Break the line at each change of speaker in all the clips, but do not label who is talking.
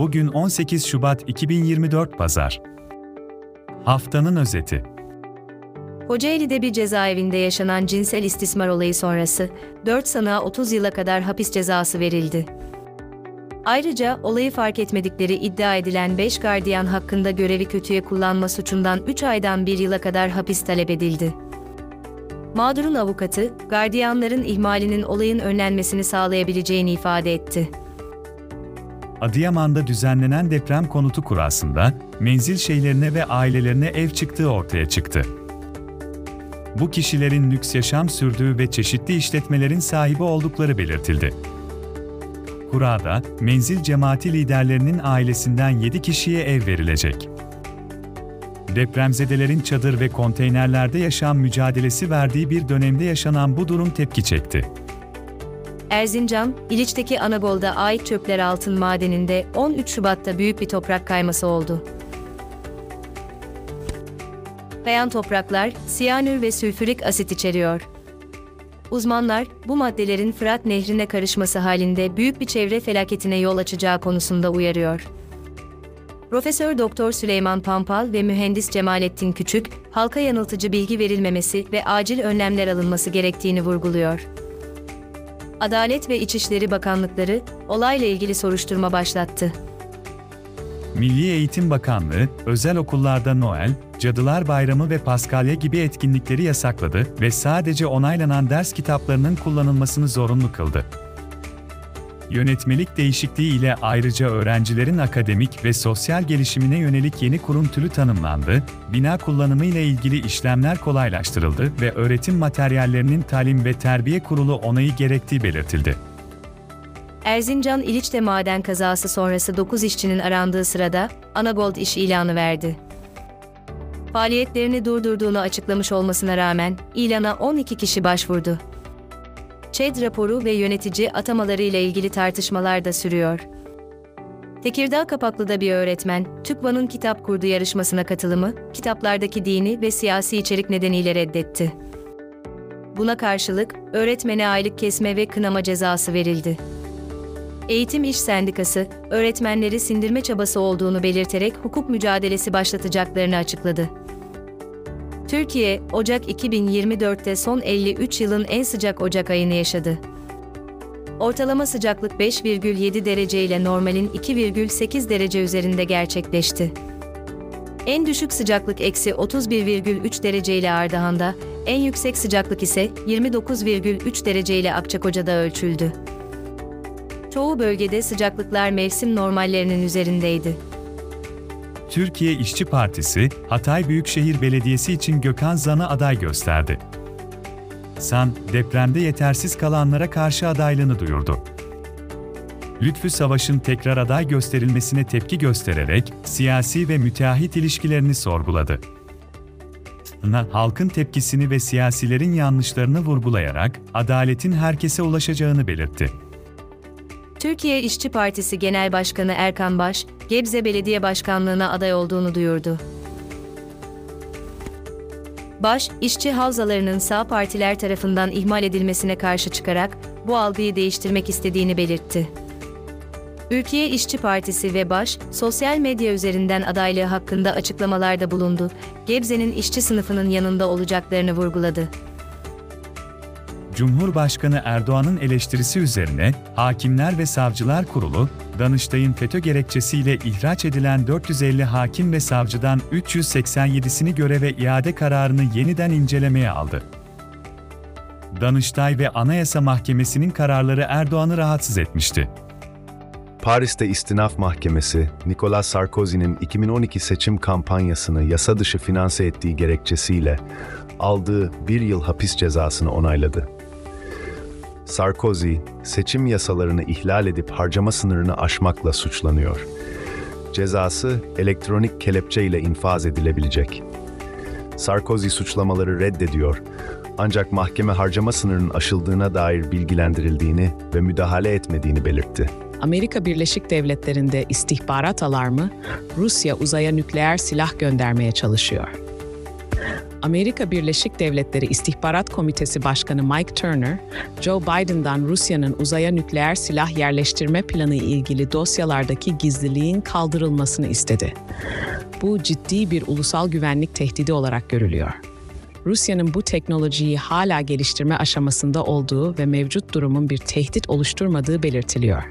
Bugün 18 Şubat 2024 Pazar. Haftanın özeti.
Kocaeli'de bir cezaevinde yaşanan cinsel istismar olayı sonrası 4 sanığa 30 yıla kadar hapis cezası verildi. Ayrıca olayı fark etmedikleri iddia edilen 5 gardiyan hakkında görevi kötüye kullanma suçundan 3 aydan 1 yıla kadar hapis talep edildi. Mağdurun avukatı, gardiyanların ihmalinin olayın önlenmesini sağlayabileceğini ifade etti.
Adıyaman'da düzenlenen deprem konutu kurasında menzil şeylerine ve ailelerine ev çıktığı ortaya çıktı. Bu kişilerin lüks yaşam sürdüğü ve çeşitli işletmelerin sahibi oldukları belirtildi. Kurada, menzil cemaati liderlerinin ailesinden 7 kişiye ev verilecek. Depremzedelerin çadır ve konteynerlerde yaşam mücadelesi verdiği bir dönemde yaşanan bu durum tepki çekti.
Erzincan, İliç'teki Anagol'da ait çöpler altın madeninde 13 Şubat'ta büyük bir toprak kayması oldu. Kayan topraklar, siyanür ve sülfürik asit içeriyor. Uzmanlar, bu maddelerin Fırat Nehri'ne karışması halinde büyük bir çevre felaketine yol açacağı konusunda uyarıyor. Profesör Doktor Süleyman Pampal ve mühendis Cemalettin Küçük, halka yanıltıcı bilgi verilmemesi ve acil önlemler alınması gerektiğini vurguluyor. Adalet ve İçişleri Bakanlıkları olayla ilgili soruşturma başlattı.
Milli Eğitim Bakanlığı, özel okullarda Noel, Cadılar Bayramı ve Paskalya gibi etkinlikleri yasakladı ve sadece onaylanan ders kitaplarının kullanılmasını zorunlu kıldı. Yönetmelik değişikliği ile ayrıca öğrencilerin akademik ve sosyal gelişimine yönelik yeni kurum türü tanımlandı, bina kullanımı ile ilgili işlemler kolaylaştırıldı ve öğretim materyallerinin Talim ve Terbiye Kurulu onayı gerektiği belirtildi.
Erzincan İliç'te maden kazası sonrası 9 işçinin arandığı sırada Anagold iş ilanı verdi. Faaliyetlerini durdurduğunu açıklamış olmasına rağmen ilana 12 kişi başvurdu. ÇED raporu ve yönetici atamaları ile ilgili tartışmalar da sürüyor. Tekirdağ Kapaklı'da bir öğretmen, TÜKVA'nın kitap kurdu yarışmasına katılımı, kitaplardaki dini ve siyasi içerik nedeniyle reddetti. Buna karşılık, öğretmene aylık kesme ve kınama cezası verildi. Eğitim İş Sendikası, öğretmenleri sindirme çabası olduğunu belirterek hukuk mücadelesi başlatacaklarını açıkladı. Türkiye, Ocak 2024'te son 53 yılın en sıcak Ocak ayını yaşadı. Ortalama sıcaklık 5,7 derece ile normalin 2,8 derece üzerinde gerçekleşti. En düşük sıcaklık eksi 31,3 derece ile Ardahan'da, en yüksek sıcaklık ise 29,3 derece ile Akçakoca'da ölçüldü. Çoğu bölgede sıcaklıklar mevsim normallerinin üzerindeydi.
Türkiye İşçi Partisi, Hatay Büyükşehir Belediyesi için Gökhan Zan'ı aday gösterdi. San, depremde yetersiz kalanlara karşı adaylığını duyurdu. Lütfü Savaş'ın tekrar aday gösterilmesine tepki göstererek siyasi ve müteahhit ilişkilerini sorguladı. Na, halkın tepkisini ve siyasilerin yanlışlarını vurgulayarak adaletin herkese ulaşacağını belirtti.
Türkiye İşçi Partisi Genel Başkanı Erkan Baş, Gebze Belediye Başkanlığına aday olduğunu duyurdu. Baş, işçi havzalarının sağ partiler tarafından ihmal edilmesine karşı çıkarak bu algıyı değiştirmek istediğini belirtti. Ülkeye İşçi Partisi ve Baş, sosyal medya üzerinden adaylığı hakkında açıklamalarda bulundu, Gebze'nin işçi sınıfının yanında olacaklarını vurguladı.
Cumhurbaşkanı Erdoğan'ın eleştirisi üzerine Hakimler ve Savcılar Kurulu, Danıştay'ın FETÖ gerekçesiyle ihraç edilen 450 hakim ve savcıdan 387'sini göreve iade kararını yeniden incelemeye aldı. Danıştay ve Anayasa Mahkemesi'nin kararları Erdoğan'ı rahatsız etmişti.
Paris'te İstinaf Mahkemesi, Nicolas Sarkozy'nin 2012 seçim kampanyasını yasa dışı finanse ettiği gerekçesiyle aldığı bir yıl hapis cezasını onayladı. Sarkozy, seçim yasalarını ihlal edip harcama sınırını aşmakla suçlanıyor. Cezası elektronik kelepçe ile infaz edilebilecek. Sarkozy suçlamaları reddediyor ancak mahkeme harcama sınırının aşıldığına dair bilgilendirildiğini ve müdahale etmediğini belirtti.
Amerika Birleşik Devletleri'nde istihbarat alarmı, Rusya uzaya nükleer silah göndermeye çalışıyor. Amerika Birleşik Devletleri İstihbarat Komitesi Başkanı Mike Turner, Joe Biden'dan Rusya'nın uzaya nükleer silah yerleştirme planı ilgili dosyalardaki gizliliğin kaldırılmasını istedi. Bu ciddi bir ulusal güvenlik tehdidi olarak görülüyor. Rusya'nın bu teknolojiyi hala geliştirme aşamasında olduğu ve mevcut durumun bir tehdit oluşturmadığı belirtiliyor.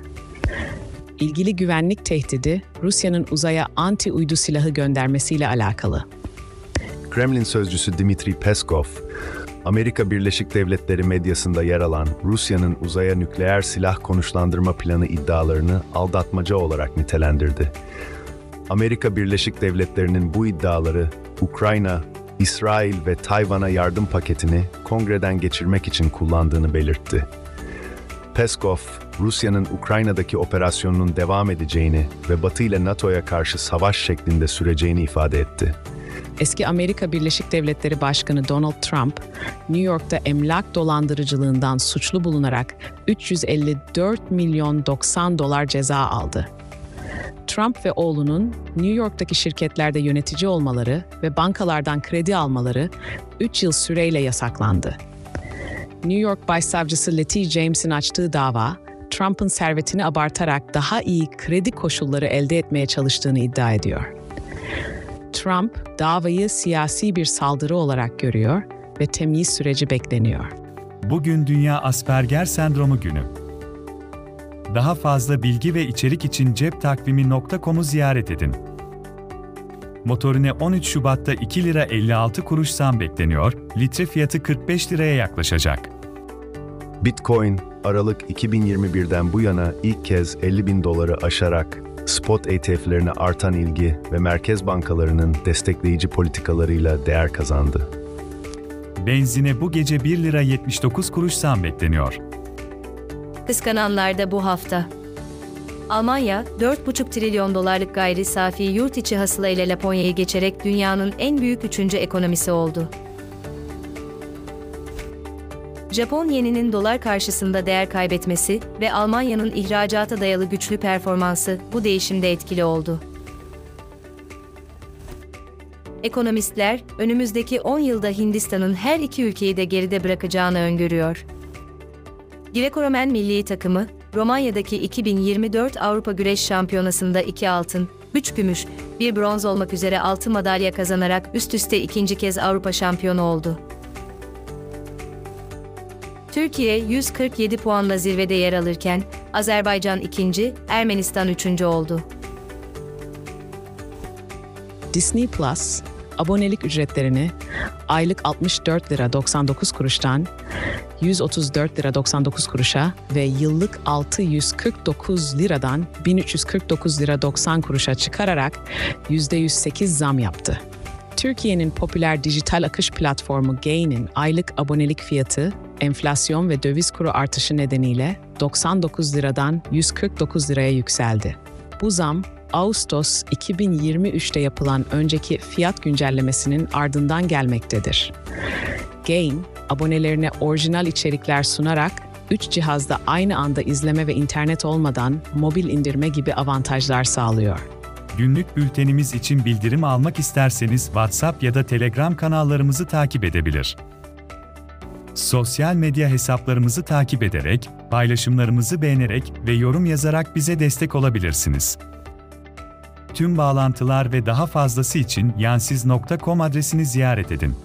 İlgili güvenlik tehdidi Rusya'nın uzaya anti-uydu silahı göndermesiyle alakalı.
Kremlin sözcüsü Dmitri Peskov, Amerika Birleşik Devletleri medyasında yer alan Rusya'nın uzaya nükleer silah konuşlandırma planı iddialarını aldatmaca olarak nitelendirdi. Amerika Birleşik Devletleri'nin bu iddiaları Ukrayna, İsrail ve Tayvan'a yardım paketini kongreden geçirmek için kullandığını belirtti. Peskov, Rusya'nın Ukrayna'daki operasyonunun devam edeceğini ve Batı ile NATO'ya karşı savaş şeklinde süreceğini ifade etti.
Eski Amerika Birleşik Devletleri Başkanı Donald Trump, New York'ta emlak dolandırıcılığından suçlu bulunarak 354 milyon 90 dolar ceza aldı. Trump ve oğlunun New York'taki şirketlerde yönetici olmaları ve bankalardan kredi almaları 3 yıl süreyle yasaklandı. New York Başsavcısı Letty James'in açtığı dava, Trump'ın servetini abartarak daha iyi kredi koşulları elde etmeye çalıştığını iddia ediyor. Trump davayı siyasi bir saldırı olarak görüyor ve temyiz süreci bekleniyor.
Bugün Dünya Asperger Sendromu Günü. Daha fazla bilgi ve içerik için ceptakvimi.com'u ziyaret edin. Motorine 13 Şubat'ta 2 lira 56 kuruş zam bekleniyor, litre fiyatı 45 liraya yaklaşacak.
Bitcoin, Aralık 2021'den bu yana ilk kez 50 bin doları aşarak spot ETF'lerine artan ilgi ve merkez bankalarının destekleyici politikalarıyla değer kazandı.
Benzine bu gece 1 lira 79 kuruş zam bekleniyor.
Kıskananlar da bu hafta. Almanya, 4,5 trilyon dolarlık gayri safi yurt içi hasıla ile Laponya'yı geçerek dünyanın en büyük üçüncü ekonomisi oldu. Japon yeninin dolar karşısında değer kaybetmesi ve Almanya'nın ihracata dayalı güçlü performansı bu değişimde etkili oldu. Ekonomistler, önümüzdeki 10 yılda Hindistan'ın her iki ülkeyi de geride bırakacağını öngörüyor. Greco-Romen milli takımı, Romanya'daki 2024 Avrupa Güreş Şampiyonası'nda 2 altın, 3 gümüş, 1 bronz olmak üzere 6 madalya kazanarak üst üste ikinci kez Avrupa şampiyonu oldu. Türkiye 147 puanla zirvede yer alırken Azerbaycan ikinci, Ermenistan üçüncü oldu.
Disney Plus, abonelik ücretlerini aylık 64 lira 99 kuruştan 134 lira 99 kuruşa ve yıllık 649 liradan 1349 lira 90 kuruşa çıkararak %108 zam yaptı. Türkiye'nin popüler dijital akış platformu Gain'in aylık abonelik fiyatı enflasyon ve döviz kuru artışı nedeniyle 99 liradan 149 liraya yükseldi. Bu zam Ağustos 2023'te yapılan önceki fiyat güncellemesinin ardından gelmektedir. Gain, abonelerine orijinal içerikler sunarak 3 cihazda aynı anda izleme ve internet olmadan mobil indirme gibi avantajlar sağlıyor.
Günlük bültenimiz için bildirim almak isterseniz WhatsApp ya da Telegram kanallarımızı takip edebilir. Sosyal medya hesaplarımızı takip ederek, paylaşımlarımızı beğenerek ve yorum yazarak bize destek olabilirsiniz. Tüm bağlantılar ve daha fazlası için yansiz.com adresini ziyaret edin.